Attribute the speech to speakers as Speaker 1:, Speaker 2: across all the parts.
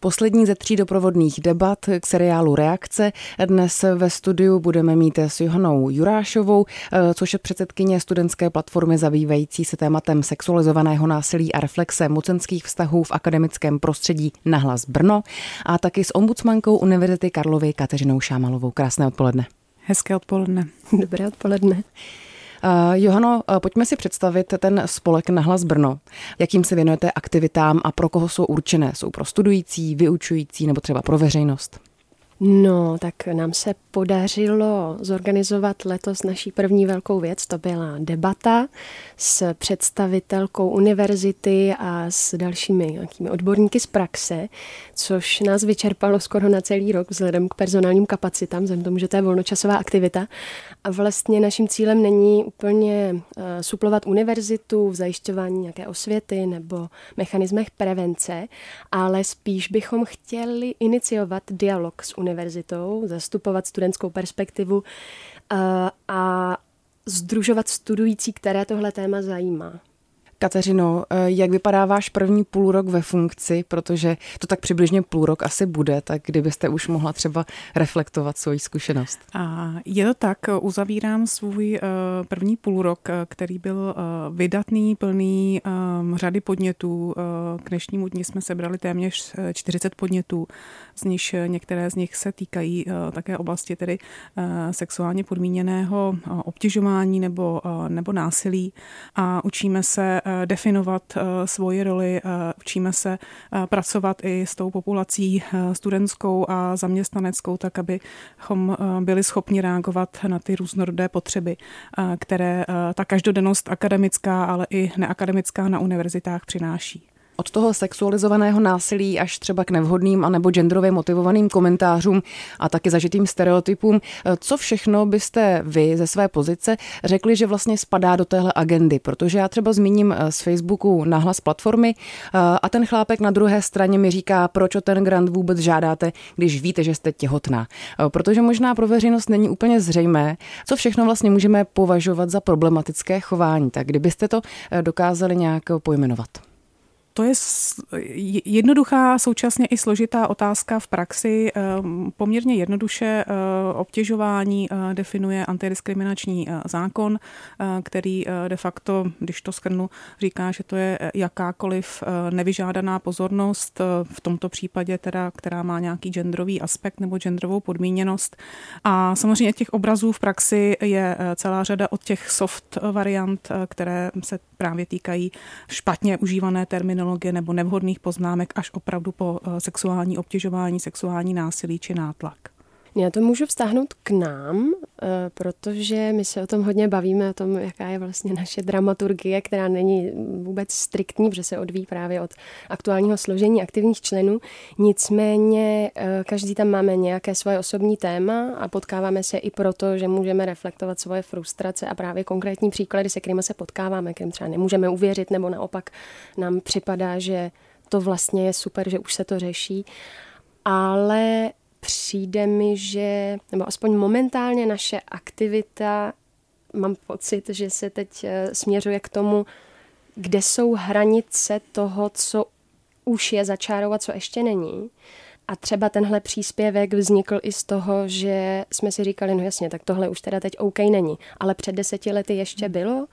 Speaker 1: Poslední ze tří doprovodných debat k seriálu Reakce. Dnes ve studiu budeme mít s Johanou Jurášovou, eh, což je předsedkyně studentské platformy zabývající se tématem sexualizovaného násilí a reflexe mocenských vztahů v akademickém prostředí na hlas Brno a taky s ombudsmankou Univerzity Karlovy Kateřinou Šámalovou. Krásné odpoledne.
Speaker 2: Hezké odpoledne.
Speaker 3: Dobré odpoledne.
Speaker 1: Uh, Johano, uh, pojďme si představit ten spolek na hlas Brno. Jakým se věnujete aktivitám a pro koho jsou určené? Jsou pro studující, vyučující nebo třeba pro veřejnost?
Speaker 3: No, tak nám se podařilo zorganizovat letos naší první velkou věc. To byla debata s představitelkou univerzity a s dalšími nějakými odborníky z praxe, což nás vyčerpalo skoro na celý rok vzhledem k personálním kapacitám, vzhledem tomu, že to je volnočasová aktivita. A vlastně naším cílem není úplně uh, suplovat univerzitu v zajišťování nějaké osvěty nebo mechanismech prevence, ale spíš bychom chtěli iniciovat dialog s univerzitou univerzitou, zastupovat studentskou perspektivu a, a združovat studující, které tohle téma zajímá.
Speaker 1: Kateřino, eh, jak vypadá váš první půl rok ve funkci, protože to tak přibližně půl rok asi bude, tak kdybyste už mohla třeba reflektovat svoji zkušenost.
Speaker 2: A je to tak, uzavírám svůj eh, první půl rok, eh, který byl vydatný, plný řady podnětů. K dnešnímu dni jsme sebrali téměř 40 podnětů, z nich některé z nich se týkají také oblasti tedy sexuálně podmíněného obtěžování nebo, nebo násilí a učíme se definovat eh, svoji roli, eh, učíme se pracovat i s tou populací studentskou a zaměstnaneckou, tak abychom byli schopni reagovat na ty různorodé potřeby, které ta každodennost akademická, ale i neakademická na univerzitách přináší.
Speaker 1: Od toho sexualizovaného násilí až třeba k nevhodným a nebo genderově motivovaným komentářům a taky zažitým stereotypům. Co všechno byste vy ze své pozice řekli, že vlastně spadá do téhle agendy? Protože já třeba zmíním eh, z Facebooku nahlas platformy eh, a ten chlápek na druhé straně mi říká, proč o ten grant vůbec žádáte, když víte, že jste těhotná. Eh, protože možná pro veřejnost není úplně zřejmé, co všechno vlastně můžeme považovat za problematické chování. Tak kdybyste to dokázali nějak pojmenovat
Speaker 2: to je jednoduchá, současně i složitá otázka v praxi. Ehm, poměrně jednoduše eh, obtěžování eh, definuje antidiskriminační eh, zákon, který de facto, když to schrnu, říká, že to je jakákoliv nevyžádaná pozornost, v tomto případě teda, která má nějaký genderový aspekt nebo genderovou podmíněnost. A samozřejmě těch obrazů v praxi je celá řada od těch soft variant, které se právě týkají špatně užívané terminologie terminologie nebo nevhodných poznámek až opravdu po eh, sexuální obtěžování, sexuální násilí či nátlak.
Speaker 3: Já to můžu vztáhnout k nám, eh, protože my se o tom hodně bavíme, o tom, jaká je vlastně naše dramaturgie, která není vůbec striktní, protože se odvíjí právě od aktuálního složení aktivních členů. Nicméně eh, každý tam máme nějaké svoje osobní téma a potkáváme se i proto, že můžeme reflektovat svoje frustrace a právě konkrétní příklady, se kterými se potkáváme, kterým třeba nemůžeme uvěřit, nebo naopak nám připadá, že to vlastně je super, že už se to řeší. Ale přijde mi, že, nebo aspoň momentálně naše aktivita, mám pocit, že se teď eh, směřuje k tomu, kde jsou hranice toho, co už je začárou a co ještě není. A třeba tenhle příspěvek vznikl i z toho, že jsme si říkali, no jasně, tak tohle už teda teď OK není. Ale před deseti lety ještě bylo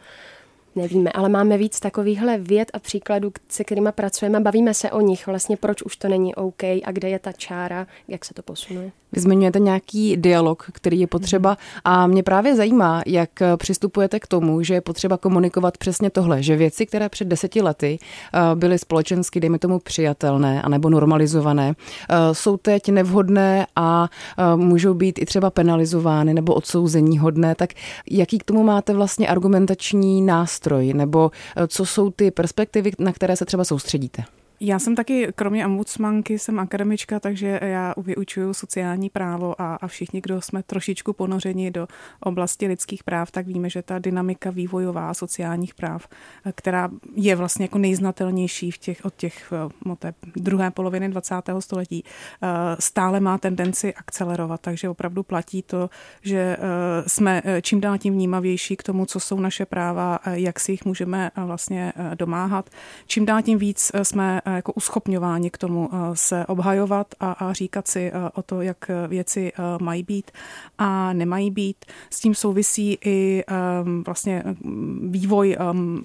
Speaker 3: nevíme, ale máme víc takovýchhle věd a příkladů, se kterými pracujeme bavíme se o nich, vlastně proč už to není OK a kde je ta čára, jak se to posunuje.
Speaker 1: Vy zmiňujete nějaký dialog, který je potřeba a mě právě zajímá, jak přistupujete k tomu, že je potřeba komunikovat přesně tohle, že věci, které před deseti lety eh, byly společensky, dejme tomu, přijatelné anebo normalizované, eh, jsou teď nevhodné a eh, můžou být i třeba penalizovány nebo odsouzení hodné, tak jaký k tomu máte vlastně argumentační nástroj nebo co jsou ty perspektivy, na které se třeba soustředíte?
Speaker 2: Já jsem taky, kromě ombudsmanky, jsem akademička, takže já vyučuju sociální právo a, a všichni, kdo jsme trošičku ponořeni do oblasti lidských práv, tak víme, že ta dynamika vývojová sociálních práv, která je vlastně jako nejznatelnější v těch, od těch od té druhé poloviny 20. století, eh, stále má tendenci akcelerovat. Takže opravdu platí to, že eh, jsme eh, čím dál tím vnímavější k tomu, co jsou naše práva, jak si jich můžeme vlastně domáhat. Čím dál tím víc jsme jako uschopňováni k tomu se obhajovat a, a říkat si o to, jak věci mají být a nemají být. S tím souvisí i vlastně vývoj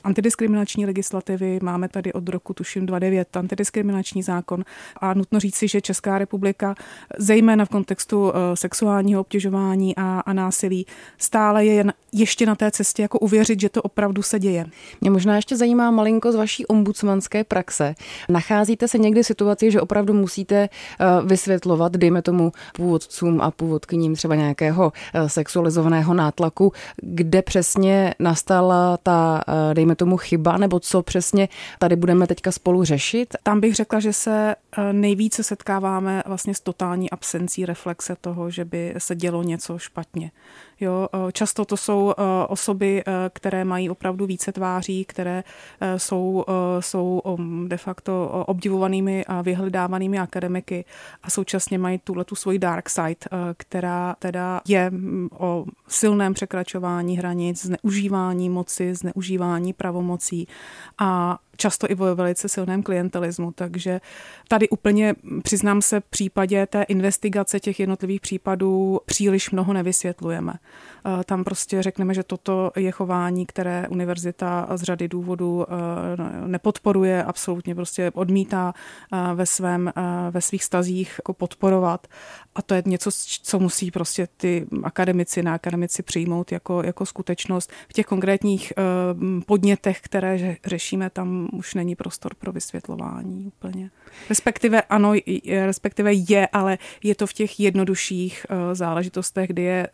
Speaker 2: antidiskriminační legislativy. Máme tady od roku, tuším, 29 antidiskriminační zákon a nutno říci, že Česká republika, zejména v kontextu sexuálního obtěžování a, a násilí, stále je jen ještě na té cestě jako uvěřit, že to opravdu se děje.
Speaker 1: Mě možná ještě zajímá malinko z vaší ombudsmanské praxe. Nacházíte se někdy v situaci, že opravdu musíte eh, vysvětlovat, dejme tomu původcům a původkyním třeba nějakého eh, sexualizovaného nátlaku, kde přesně nastala ta, eh, dejme tomu, chyba, nebo co přesně tady budeme teďka spolu řešit?
Speaker 2: Tam bych řekla, že se nejvíce setkáváme vlastně s totální absencí reflexe toho, že by se dělo něco špatně. Jo, eh, často to jsou eh, osoby, eh, které mají opravdu více tváří, které jsou, jsou um, de facto obdivovanými a vyhledávanými akademiky a současně mají tuhle tu svoji dark side, která teda je mm, o silném překračování hranic, zneužívání moci, zneužívání pravomocí a často i ve velice silném klientelismu. Takže tady úplně, přiznám se, v případě té investigace těch jednotlivých případů příliš mnoho nevysvětlujeme. Eh, tam prostě řekneme, že toto je chování, které univerzita z řady důvodů eh, nepodporuje, absolutně prostě odmítá eh, ve, svém, ve svých stazích jako podporovat. A to je něco, co musí prostě ty akademici na akademici přijmout jako, jako skutečnost. V těch konkrétních podnětech, které řešíme, tam už není prostor pro vysvětlování úplně. Respektive ano, respektive je, ale je to v těch jednodušších záležitostech, kdy je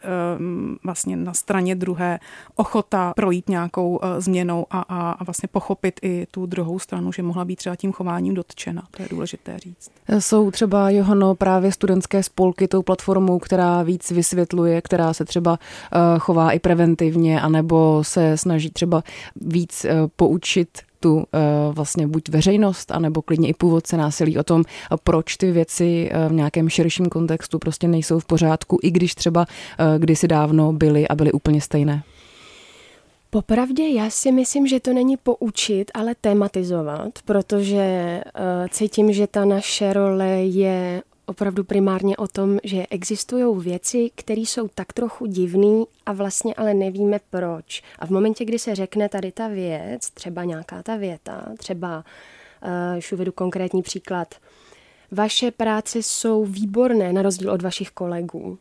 Speaker 2: vlastně na straně druhé ochota projít nějakou uh, změnou a, a, a vlastně pochopit i tu druhou stranu, že mohla být třeba tím chováním dotčena. To je důležité říct.
Speaker 1: Jsou třeba Johano právě studentské spolky tou platformou, která víc vysvětluje, která se třeba uh, chová i preventivně, anebo se snaží třeba víc uh, poučit tu vlastně buď veřejnost, anebo klidně i původce násilí o tom, proč ty věci v nějakém širším kontextu prostě nejsou v pořádku, i když třeba kdysi dávno byly a byly úplně stejné.
Speaker 3: Popravdě já si myslím, že to není poučit, ale tematizovat, protože cítím, že ta naše role je opravdu primárně o tom, že existují věci, které jsou tak trochu divné a vlastně ale nevíme proč. A v momentě, kdy se řekne tady ta věc, třeba nějaká ta věta, třeba, uh, už uvedu konkrétní příklad, vaše práce jsou výborné na rozdíl od vašich kolegů.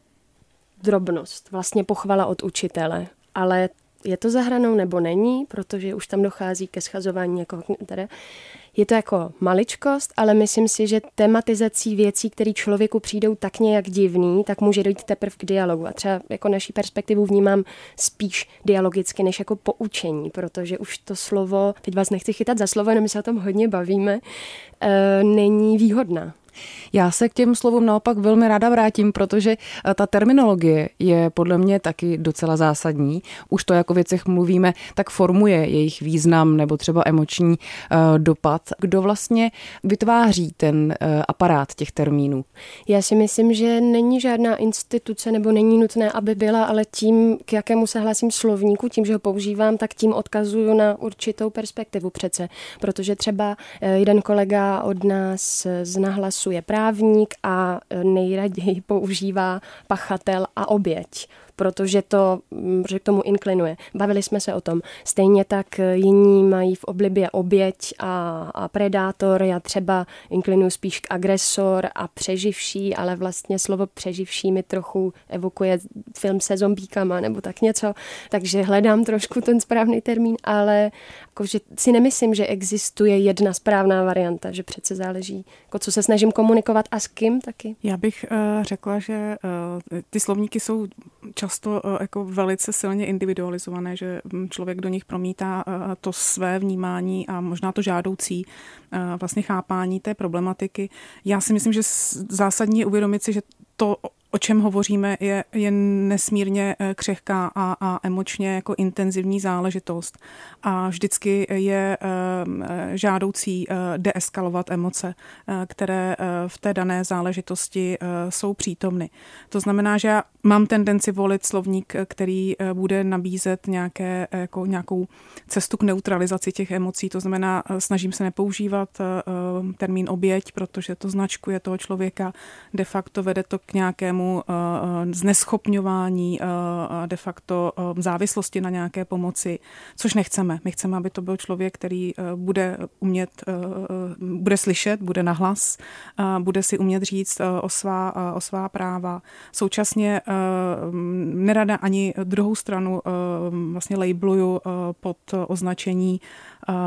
Speaker 3: Drobnost, vlastně pochvala od učitele, ale je to zahranou nebo není, protože už tam dochází ke schazování někoho. Teda. Je to jako maličkost, ale myslím si, že tematizací věcí, které člověku přijdou tak nějak divný, tak může dojít teprve k dialogu. A třeba jako naší perspektivu vnímám spíš dialogicky, než jako poučení, protože už to slovo, teď vás nechci chytat za slovo, jenom my se o tom hodně bavíme, e, není výhodná.
Speaker 1: Já se k těm slovům naopak velmi ráda vrátím, protože eh, ta terminologie je podle mě taky docela zásadní. Už to jako věcech mluvíme, tak formuje jejich význam nebo třeba emoční uh, dopad. Kdo vlastně vytváří ten uh, aparát těch termínů?
Speaker 3: Já si myslím, že není žádná instituce nebo není nutné, aby byla, ale tím, k jakému se hlásím slovníku, tím, že ho používám, tak tím odkazuju na určitou perspektivu přece. Protože třeba jeden kolega od nás z nahlasu je právník a nejraději používá pachatel a oběť protože to mm, že k tomu inklinuje. Bavili jsme se o tom. Stejně tak jiní mají v oblibě oběť a, a predátor. Já třeba inklinuji spíš k agresor a přeživší, ale vlastně slovo přeživší mi trochu evokuje film se zombíkama nebo tak něco. Takže hledám trošku ten správný termín, ale jakože si nemyslím, že existuje jedna správná varianta, že přece záleží, jako co se snažím komunikovat a s kým taky.
Speaker 2: Já bych uh, řekla, že uh, ty slovníky jsou často uh, jako velice silně individualizované, že hm, člověk do nich promítá uh, to své vnímání a možná to žádoucí uh, vlastně chápání té problematiky. Já si myslím, že zásadní je uvědomit si, že to, o čem hovoříme, je, je nesmírně eh, křehká a, a emočně jako intenzivní záležitost. A vždycky je eh, žádoucí deeskalovat emoce, které v té dané záležitosti jsou přítomny. To znamená, že já mám tendenci volit slovník, který bude nabízet nějaké, jako nějakou cestu k neutralizaci těch emocí. To znamená, snažím se nepoužívat termín oběť, protože to značkuje toho člověka, de facto vede to k nějakému uh, zneschopňování uh, de facto závislosti na nějaké pomoci, což nechceme. My chceme, aby to byl člověk, který bude umět, bude slyšet, bude nahlas, bude si umět říct o, svá, o svá práva. Současně nerada ani druhou stranu vlastně labeluju pod označení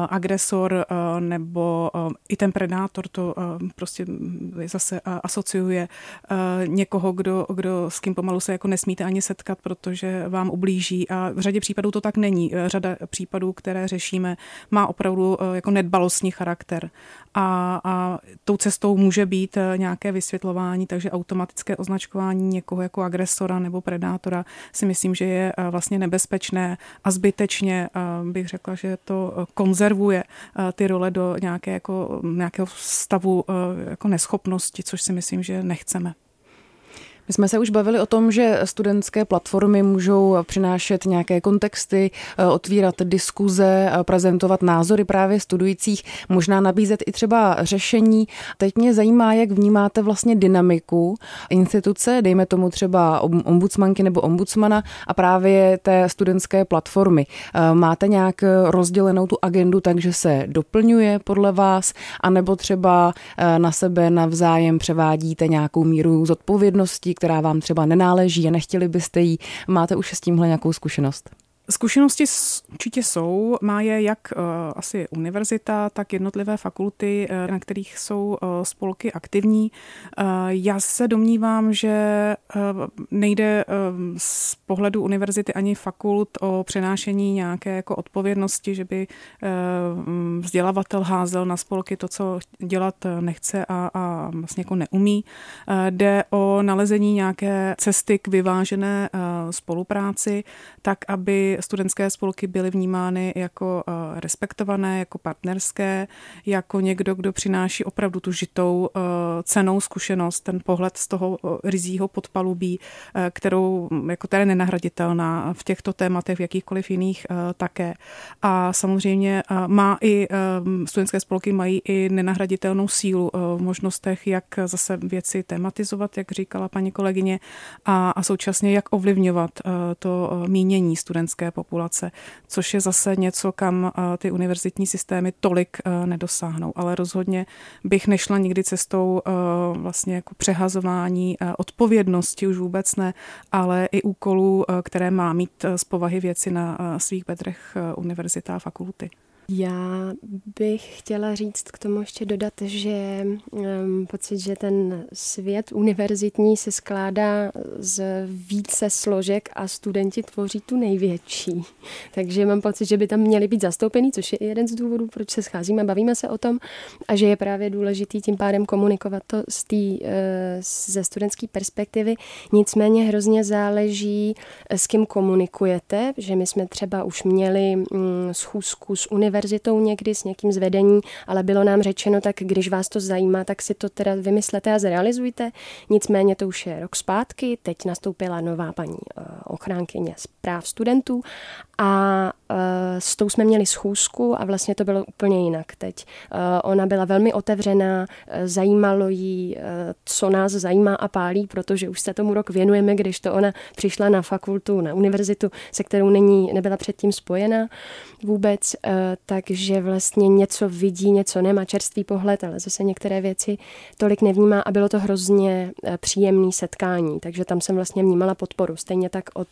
Speaker 2: agresor nebo i ten predátor to prostě zase asociuje někoho, kdo, kdo s kým pomalu se jako nesmíte ani setkat, protože vám ublíží a v řadě případů to tak není. Řada případů, které řešíme, má opravdu jako nedbalostní charakter a, a tou cestou může být nějaké vysvětlování, takže automatické označkování někoho jako agresora nebo predátora si myslím, že je vlastně nebezpečné a zbytečně bych řekla, že to konzervuje eh, ty role do nějaké jako, nějakého stavu eh, jako neschopnosti, což si myslím, že nechceme.
Speaker 1: My jsme se už bavili o tom, že studentské platformy můžou přinášet nějaké kontexty, eh, otvírat diskuze, eh, prezentovat názory právě studujících, možná nabízet i třeba řešení. Teď mě zajímá, jak vnímáte vlastně dynamiku instituce, dejme tomu třeba ombudsmanky nebo ombudsmana a právě té studentské platformy. Eh, máte nějak rozdělenou tu agendu tak, že se doplňuje podle vás, anebo třeba na sebe navzájem převádíte nějakou míru zodpovědnosti, která vám třeba nenáleží a nechtěli byste jí. Máte už s tímhle nějakou zkušenost?
Speaker 2: Zkušenosti určitě jsou, má je jak uh, asi univerzita, tak jednotlivé fakulty, uh, na kterých jsou uh, spolky aktivní. Já se domnívám, že nejde z pohledu univerzity ani fakult o přenášení nějaké jako odpovědnosti, že by uh, vzdělavatel házel na spolky to, co dělat nechce a, a vlastně jako neumí. Jde o nalezení nějaké cesty k vyvážené spolupráci, tak aby studentské spolky byly vnímány jako eh, respektované, jako partnerské, jako někdo, kdo přináší opravdu tu žitou eh, cenou zkušenost, ten pohled z toho eh, rizího podpalubí, kterou jako teda nenahraditelná v těchto tématech, v jakýchkoliv jiných také. A samozřejmě má i studentské spolky mají i nenahraditelnou sílu v možnostech, jak zase věci tematizovat, jak říkala paní kolegyně, a, a současně jak ovlivňovat to mínění studentské populace, což je zase něco, kam eh, ty univerzitní systémy tolik eh, nedosáhnou. Ale rozhodně bych nešla nikdy cestou eh, vlastně jako přehazování odpovědnosti, už vůbec ne, ale i úkolů, které má mít z povahy věci na svých bedrech univerzita a fakulty.
Speaker 3: Já bych chtěla říct k tomu ještě dodat, že um, pocit, že ten svět univerzitní se skládá z více složek a studenti tvoří tu největší. Takže mám pocit, že by tam měli být zastoupený, což je jeden z důvodů, proč se scházíme, bavíme se o tom a že je právě důležitý tím pádem komunikovat to z tý, uh, ze studentské perspektivy. Nicméně hrozně záleží, s kým komunikujete, že my jsme třeba už měli um, schůzku s univerzitou, univerzitou někdy, s někým zvedení, ale bylo nám řečeno, tak když vás to zajímá, tak si to teda vymyslete a zrealizujte. Nicméně to už je rok zpátky, teď nastoupila nová paní eh, ochránkyně zpráv studentů a uh, s tou jsme měli schůzku a vlastně to bylo úplně jinak teď. Uh, ona byla velmi otevřená, zajímalo jí, co nás zajímá a pálí, protože už se tomu rok věnujeme, když to ona přišla na fakultu, na univerzitu, se kterou není, nebyla předtím spojena vůbec, takže vlastně něco vidí, něco nemá, čerstvý pohled, ale zase některé věci tolik nevnímá a bylo to hrozně uh, příjemné setkání, takže tam jsem vlastně vnímala podporu, stejně tak od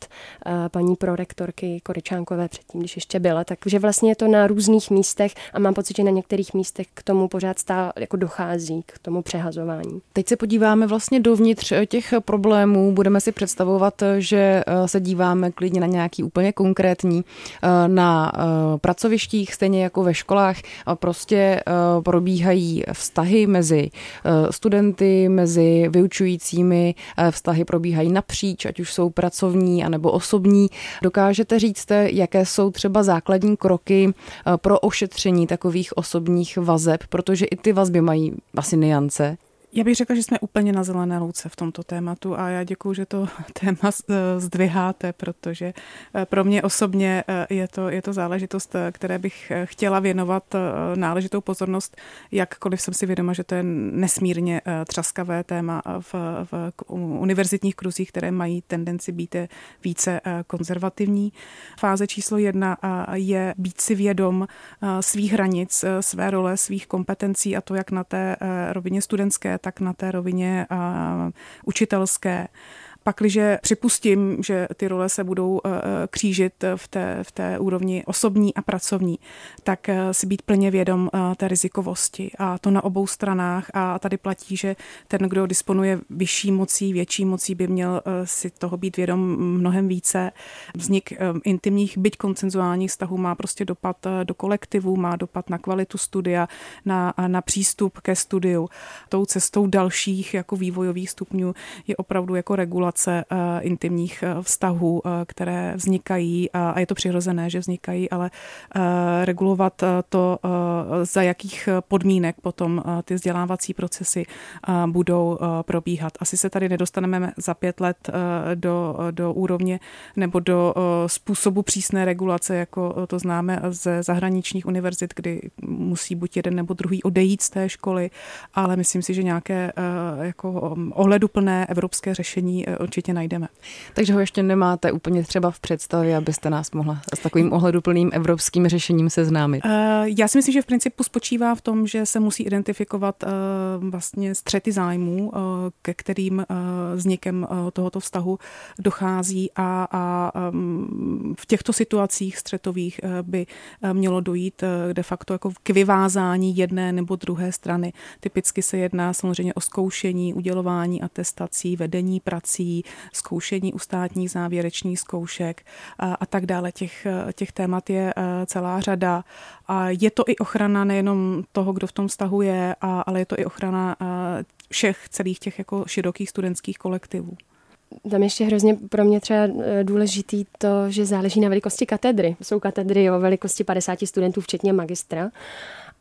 Speaker 3: uh, paní prorektorky Koriča Šánkové předtím, když ještě byla. Takže vlastně je to na různých místech a mám pocit, že na některých místech k tomu pořád stále jako dochází, k tomu přehazování.
Speaker 1: Teď se podíváme vlastně dovnitř těch problémů. Budeme si představovat, že eh, se díváme klidně na nějaký úplně konkrétní eh, na eh, pracovištích. Stejně jako ve školách prostě probíhají vztahy mezi studenty, mezi vyučujícími, vztahy probíhají napříč, ať už jsou pracovní anebo osobní. Dokážete říct, jaké jsou třeba základní kroky pro ošetření takových osobních vazeb, protože i ty vazby mají asi niance.
Speaker 2: Já bych řekla, že jsme úplně na zelené louce v tomto tématu a já děkuji, že to téma eh, zdviháte, protože eh, pro mě osobně eh, je to, je to záležitost, které bych chtěla věnovat náležitou pozornost, jakkoliv jsem si vědoma, že to je nesmírně třaskavé téma v, v univerzitních kruzích, které mají tendenci být více konzervativní. Fáze číslo jedna je být si vědom svých hranic, své role, svých kompetencí a to jak na té rovině studentské, tak na té rovině učitelské pakliže připustím, že ty role se budou eh, eh, křížit v té, v té úrovni osobní a pracovní, tak eh, si být plně vědom té rizikovosti a to na obou stranách a tady platí, že ten, kdo disponuje vyšší mocí, větší mocí, by měl si toho být vědom mnohem více. Vznik intimních, byť koncenzuálních vztahů má prostě dopad do kolektivu, má dopad na kvalitu studia, na, na přístup ke studiu. Tou cestou dalších jako vývojových stupňů je opravdu jako regulace regulace eh, intimních eh, vztahů, eh, které vznikají a je to přirozené, že vznikají, ale regulovat to, za jakých podmínek potom ty vzdělávací procesy budou probíhat. Asi se tady nedostaneme za pět let do, do úrovně nebo do způsobu přísné regulace, jako to známe ze zahraničních univerzit, kdy musí buď jeden nebo druhý odejít z té školy, ale myslím si, že nějaké jako ohleduplné evropské řešení určitě najdeme.
Speaker 1: Takže ho ještě nemáte úplně třeba v představě, abyste nás mohla s takovým ohleduplným evropským řešením seznámit? Uh,
Speaker 2: já si myslím, že v principu spočívá v tom, že se musí identifikovat uh, vlastně střety zájmů, uh, ke kterým uh, vznikem uh, tohoto vztahu dochází a, a um, v těchto situacích střetových uh, by uh, mělo dojít uh, de facto jako k vyvázání jedné nebo druhé strany. Typicky se jedná samozřejmě o zkoušení, udělování atestací, vedení prací, zkoušení u státních závěrečných zkoušek a, a tak dále. Těch, těch témat je e, celá řada. A je to i ochrana nejenom toho, kdo v tom vztahu je, a, ale je to i ochrana e, všech celých těch jako širokých studentských kolektivů.
Speaker 3: Tam ještě hrozně pro mě třeba e, důležitý to, že záleží na velikosti katedry. Jsou katedry o velikosti 50 studentů, včetně magistra.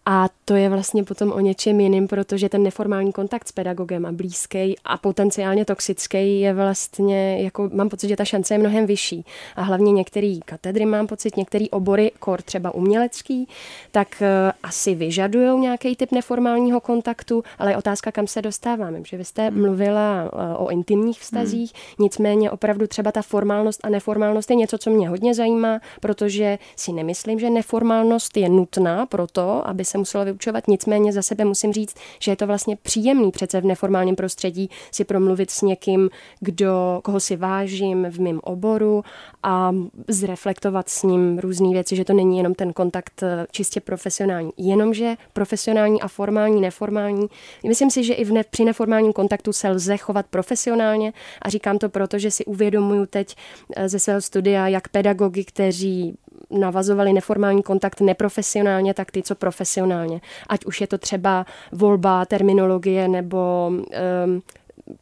Speaker 3: A to je vlastně potom o něčem jiným, protože ten neformální kontakt s pedagogem a blízký a potenciálně toxický je vlastně, jako mám pocit, že ta šance je mnohem vyšší. A hlavně některé katedry mám pocit, některé obory, kor třeba umělecký, tak uh, asi vyžadují nějaký typ neformálního kontaktu, ale je otázka, kam se dostáváme. Že vy jste hmm. mluvila uh, o intimních vztazích, hmm. nicméně opravdu třeba ta formálnost a neformálnost je něco, co mě hodně zajímá, protože si nemyslím, že neformálnost je nutná pro to, aby se se muselo vyučovat. Nicméně za sebe musím říct, že je to vlastně příjemný přece v neformálním prostředí si promluvit s někým, kdo, koho si vážím v mém oboru a zreflektovat s ním různé věci, že to není jenom ten kontakt eh, čistě profesionální. Jenomže profesionální a formální, neformální. Myslím si, že i v ne, při neformálním kontaktu se lze chovat profesionálně a říkám to proto, že si uvědomuju teď eh, ze svého studia, jak pedagogy, kteří navazovali neformální kontakt neprofesionálně, tak ty, co profesionálně. Ať už je to třeba volba terminologie nebo um,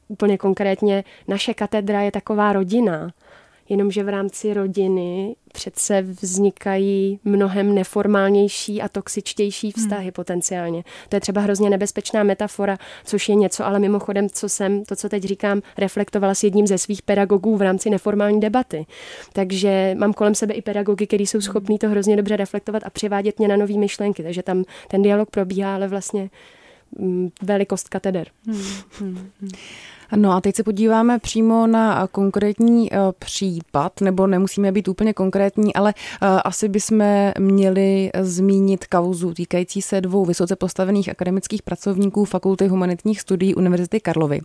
Speaker 3: úplně konkrétně naše katedra je taková rodina jenomže v rámci rodiny přece vznikají mnohem neformálnější a toxičtější hmm. vztahy hmm. potenciálně. To je třeba hrozně nebezpečná metafora, což je něco, ale mimochodem, co jsem, to, co teď říkám, reflektovala s jedním ze svých pedagogů v rámci neformální debaty. Takže mám kolem sebe i pedagogy, kteří jsou schopní to hrozně dobře reflektovat a přivádět mě na nové myšlenky. Takže tam ten dialog probíhá, ale vlastně mm, velikost kateder. Hmm, hmm,
Speaker 1: hmm. No a teď se podíváme přímo na konkrétní eh, případ, nebo nemusíme být úplně konkrétní, ale eh, asi bychom měli zmínit kauzu týkající se dvou vysoce postavených akademických pracovníků Fakulty humanitních studií Univerzity Karlovy.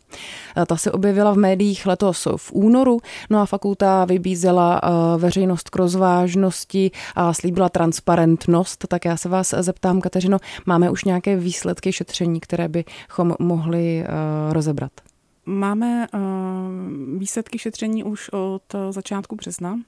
Speaker 1: Eh, ta se objevila v médiích letos v únoru, no a fakulta vybízela veřejnost k rozvážnosti a slíbila transparentnost. Tak já se vás zeptám, Kateřino, máme už nějaké výsledky šetření, které bychom mohli rozebrat?
Speaker 2: Máme uh, výsledky šetření už od začátku března.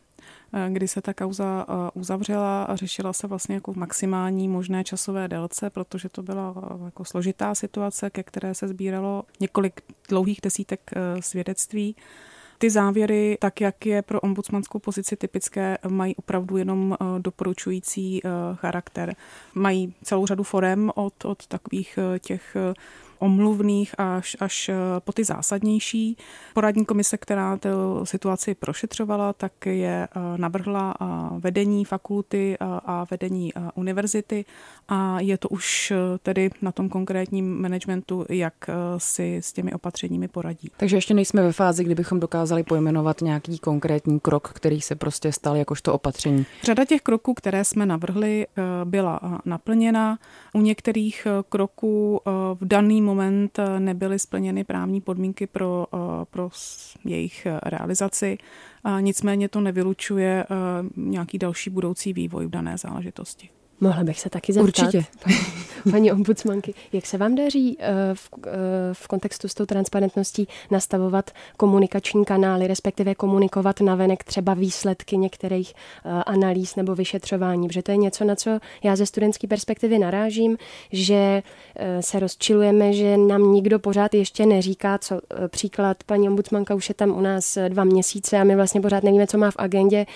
Speaker 2: kdy se ta kauza uzavřela a řešila se vlastně jako v maximální možné časové délce, protože to byla jako složitá situace, ke které se sbíralo několik dlouhých desítek svědectví. Ty závěry, tak jak je pro ombudsmanskou pozici typické, mají opravdu jenom eh, doporučující eh, charakter. Mají celou řadu forem od, od takových eh, těch omluvných až, až eh, po ty zásadnější. Poradní komise, která tu situaci prošetřovala, tak je eh, navrhla eh, vedení fakulty a vedení univerzity a je to už tedy na tom konkrétním managementu, jak si s těmi opatřeními poradí.
Speaker 1: Takže ještě nejsme ve fázi, kdybychom dokázali pojmenovat nějaký konkrétní krok, který se prostě stal jakožto opatření.
Speaker 2: Řada těch kroků, které jsme navrhli, byla naplněna. U některých kroků v daný moment eh, nebyly splněny právní podmínky pro, eh, pro jejich eh, realizaci. Nicméně to nevylučuje nějaký další budoucí vývoj v dané záležitosti.
Speaker 3: Mohla bych se taky zeptat.
Speaker 1: Určitě.
Speaker 3: Paní ombudsmanky, jak se vám daří eh, v, eh, v kontextu s tou transparentností nastavovat komunikační kanály, respektive komunikovat navenek třeba výsledky některých eh, analýz nebo vyšetřování? Protože to je něco, na co já ze studentské perspektivy narážím, že se rozčilujeme, že nám nikdo pořád ještě neříká, co příklad, paní ombudsmanka už je tam u nás dva měsíce a my vlastně pořád nevíme, co má v agendě,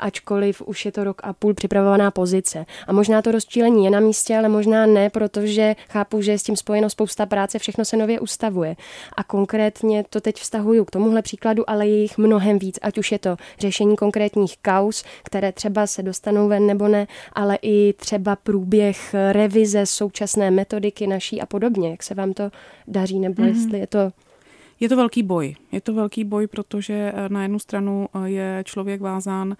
Speaker 3: ačkoliv už je to rok a půl připravovaná pozice. A možná to rozčílení je na místě, ale možná ne, protože chápu, že je s tím spojeno spousta práce, všechno se nově ustavuje. A konkrétně to teď vztahuju k tomuhle příkladu, ale je jich mnohem víc, ať už je to řešení konkrétních kaus, které třeba se dostanou ven nebo ne, ale i třeba průběh revize současné metodiky naší a podobně. Jak se vám to daří, nebo mm-hmm. jestli je to
Speaker 2: je to velký boj. Je to velký boj, protože na jednu stranu je člověk vázán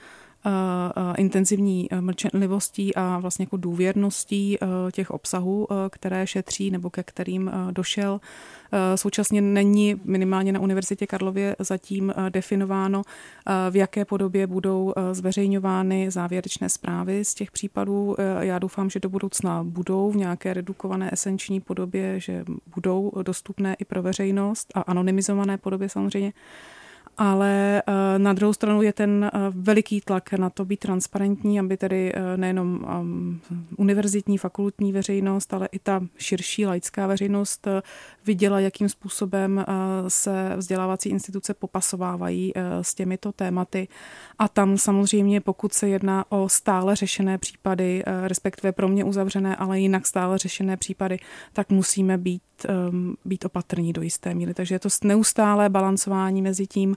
Speaker 2: intenzivní e, mlčenlivostí a vlastně jako důvěrností těch obsahů, které šetří nebo ke kterým došel. Současně není minimálně na Univerzitě Karlově zatím definováno, v jaké podobě budou zveřejňovány závěrečné zprávy z těch případů. Já doufám, že do budoucna budou v nějaké redukované esenční podobě, že budou dostupné i pro veřejnost a anonymizované podobě samozřejmě ale eh, na druhou stranu je ten eh, veliký tlak na to být transparentní, aby tedy eh, nejenom ehm, univerzitní, fakultní veřejnost, ale i ta širší laická veřejnost viděla, jakým způsobem se vzdělávací instituce popasovávají s těmito tématy. A tam samozřejmě, pokud se jedná o stále řešené případy, respektive pro mě uzavřené, ale jinak stále řešené případy, tak musíme být um, být opatrní do jisté míry. Takže je to neustálé balancování mezi tím,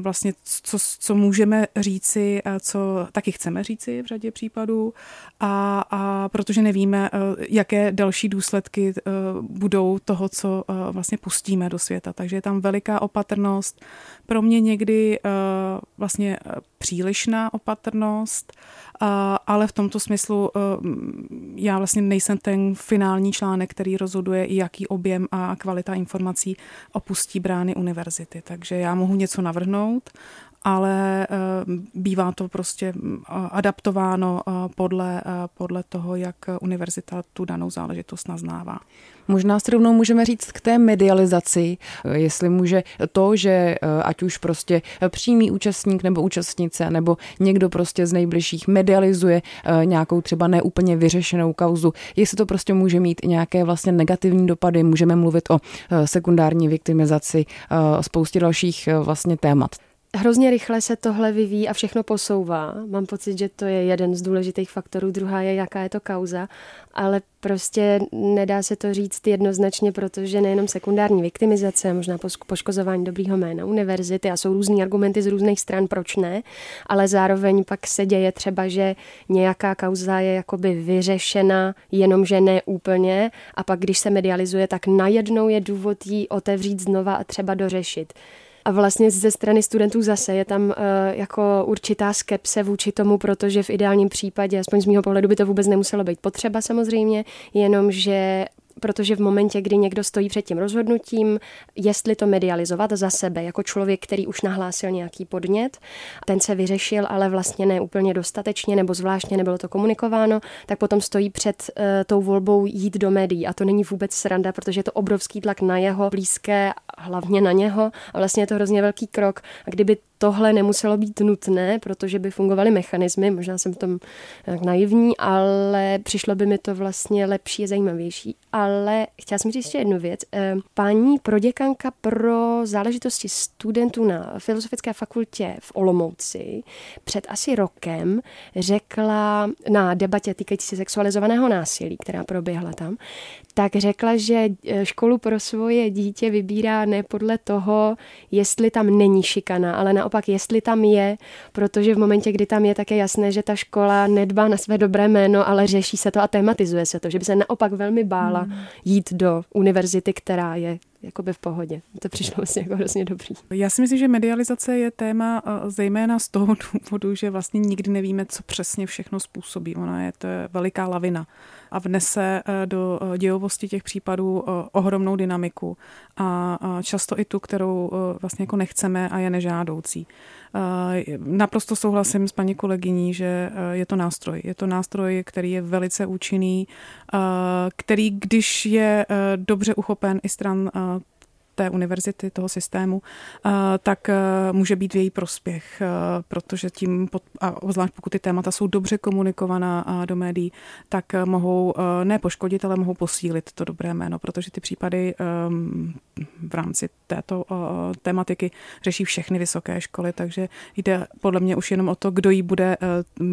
Speaker 2: vlastně co, co můžeme říci, co taky chceme říci v řadě případů a, a protože nevíme, uh, jaké další důsledky uh, budou toho, co uh, vlastně pustíme do světa. Takže je tam veliká opatrnost, pro mě někdy vlastně přílišná opatrnost, ale v tomto smyslu já vlastně nejsem ten finální článek, který rozhoduje, jaký objem a kvalita informací opustí brány univerzity. Takže já mohu něco navrhnout, ale eh, bývá to prostě eh, adaptováno eh, podle, podle toho, jak univerzita tu danou záležitost naznává.
Speaker 1: Možná si rovnou můžeme říct k té medializaci, jestli může to, že ať už prostě přímý účastník nebo účastnice, nebo někdo prostě z nejbližších medializuje nějakou třeba neúplně vyřešenou kauzu, jestli to prostě může mít nějaké vlastně negativní dopady, můžeme mluvit o sekundární viktimizaci, o spoustě dalších vlastně témat.
Speaker 3: Hrozně rychle se tohle vyvíjí a všechno posouvá. Mám pocit, že to je jeden z důležitých faktorů. Druhá je, jaká je to kauza. Ale prostě nedá se to říct jednoznačně, protože nejenom sekundární viktimizace, možná poškozování dobrýho jména univerzity a jsou různý argumenty z různých stran, proč ne, ale zároveň pak se děje třeba, že nějaká kauza je jakoby vyřešena, jenomže ne úplně a pak když se medializuje, tak najednou je důvod jí otevřít znova a třeba dořešit. A vlastně ze strany studentů zase je tam uh, jako určitá skepse vůči tomu, protože v ideálním případě, aspoň z mého pohledu, by to vůbec nemuselo být potřeba samozřejmě, jenomže protože v momentě, kdy někdo stojí před tím rozhodnutím, jestli to medializovat za sebe, jako člověk, který už nahlásil nějaký podnět, ten se vyřešil, ale vlastně ne úplně dostatečně nebo zvláštně nebylo to komunikováno, tak potom stojí před uh, tou volbou jít do médií. A to není vůbec sranda, protože je to obrovský tlak na jeho blízké, hlavně na něho. A vlastně je to hrozně velký krok. A kdyby tohle nemuselo být nutné, protože by fungovaly mechanismy, možná jsem v tom tak naivní, ale přišlo by mi to vlastně lepší a zajímavější. Ale chtěla jsem říct ještě jednu věc. Eh, paní proděkanka pro záležitosti studentů na Filozofické fakultě v Olomouci před asi rokem řekla na debatě týkající se sexualizovaného násilí, která proběhla tam, tak řekla, že eh, školu pro svoje dítě vybírá ne podle toho, jestli tam není šikana, ale naopak, jestli tam je, protože v momentě, kdy tam je, tak je jasné, že ta škola nedbá na své dobré jméno, ale řeší se to a tematizuje se to, že by se naopak velmi bála hmm. jít do univerzity, která je jakoby v pohodě. To přišlo vlastně jako hrozně dobrý.
Speaker 2: Já si myslím, že medializace je téma eh, zejména z toho důvodu, že vlastně nikdy nevíme, co přesně všechno způsobí. Ona je to veliká lavina a vnese eh, do eh, dějovosti těch případů ohromnou dynamiku a často i tu, kterou vlastně jako nechceme a je nežádoucí. Naprosto souhlasím s paní kolegyní, že je to nástroj. Je to nástroj, který je velice účinný, který, když je dobře uchopen i stran té univerzity, toho systému, tak e, může být v její prospěch, e, protože tím, a zvlášť pokud ty témata jsou dobře komunikovaná do médií, tak mohou ne poškodit, ale mohou posílit to dobré jméno, protože ty případy v rámci této tématiky řeší všechny vysoké školy, takže jde podle mě už jenom o to, kdo jí bude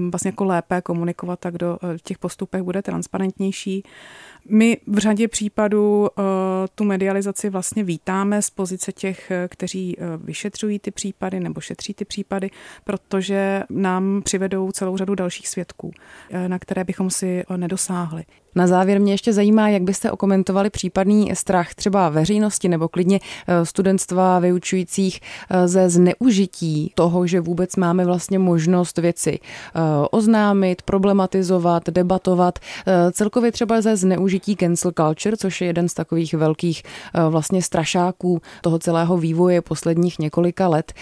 Speaker 2: vlastně jako lépe komunikovat a kdo v těch postupech bude transparentnější. My v řadě případů uh, tu medializaci vlastně vítáme z pozice těch, eh, kteří uh, vyšetřují ty případy nebo šetří ty případy, protože nám přivedou celou řadu dalších svědků, na které bychom si nedosáhli.
Speaker 1: Na závěr mě ještě zajímá, jak byste okomentovali případný strach třeba veřejnosti nebo klidně eh, studentstva vyučujících eh, ze zneužití toho, že vůbec máme vlastně možnost věci eh, oznámit, problematizovat, debatovat, celkově třeba ze zneužití cancel culture, což je jeden z takových velkých vlastně strašáků toho celého vývoje posledních několika let.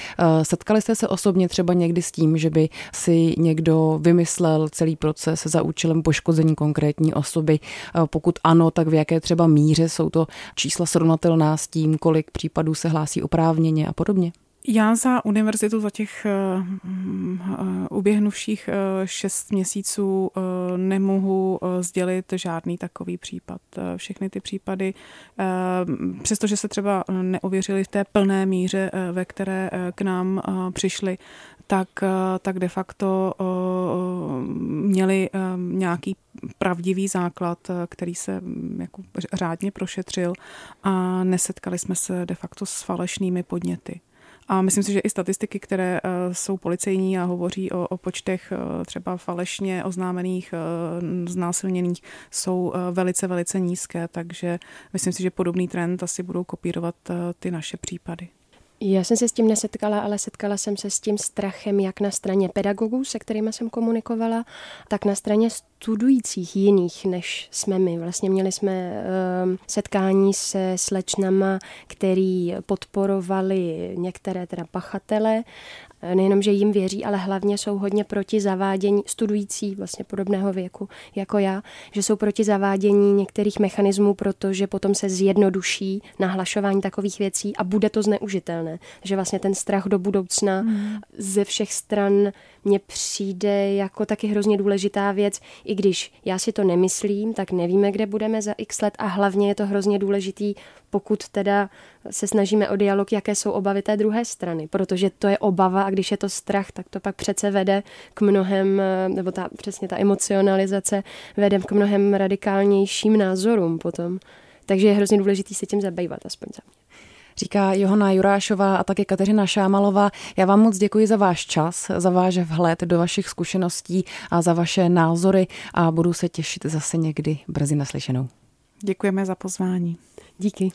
Speaker 1: Setkali jste se osobně třeba někdy s tím, že by si někdo vymyslel celý proces za účelem poškození konkrétní osoby? Osoby? Eh, pokud ano, tak v jaké třeba míře jsou to čísla srovnatelná s tím, kolik případů se hlásí oprávněně a podobně?
Speaker 2: Já za univerzitu za těch uh, uběhnuvších uh, šest měsíců nemohu sdělit žádný takový případ. Všechny ty případy, přestože se třeba neověřili v té plné míře, ve které k nám přišly, tak, tak de facto měli nějaký pravdivý základ, který se mm, jako řádně prošetřil a nesetkali jsme se de facto s falešnými podněty. A myslím si, že i statistiky, které eh, jsou policejní a hovoří o, o počtech eh, třeba falešně oznámených eh, znásilněných, jsou velice, velice nízké, takže myslím si, že podobný trend asi budou kopírovat ty naše případy.
Speaker 3: Já jsem se s tím nesetkala, ale setkala jsem se s tím strachem jak na straně pedagogů, se kterými jsem komunikovala, tak na straně studujících jiných, než jsme my. Vlastně měli jsme uh, setkání se slečnama, který podporovali některé teda pachatele nejenom, že jim věří, ale hlavně jsou hodně proti zavádění, studující vlastně podobného věku jako já, že jsou proti zavádění některých mechanismů, protože potom se zjednoduší nahlašování takových věcí a bude to zneužitelné. Že vlastně ten strach do budoucna hmm. ze všech stran mně přijde jako taky hrozně důležitá věc, i když já si to nemyslím, tak nevíme, kde budeme za x let a hlavně je to hrozně důležitý, pokud teda se snažíme o dialog, jaké jsou obavy té druhé strany, protože to je obava a když je to strach, tak to pak přece vede k mnohem, nebo ta, přesně ta emocionalizace vede k mnohem radikálnějším názorům potom. Takže je hrozně důležité se tím zabývat, aspoň za mě
Speaker 1: říká Johana Jurášová a také Kateřina Šámalová. Já vám moc děkuji za váš čas, za váš vhled do vašich zkušeností a za vaše názory a budu se těšit zase někdy brzy naslyšenou.
Speaker 2: Děkujeme za pozvání.
Speaker 3: Díky.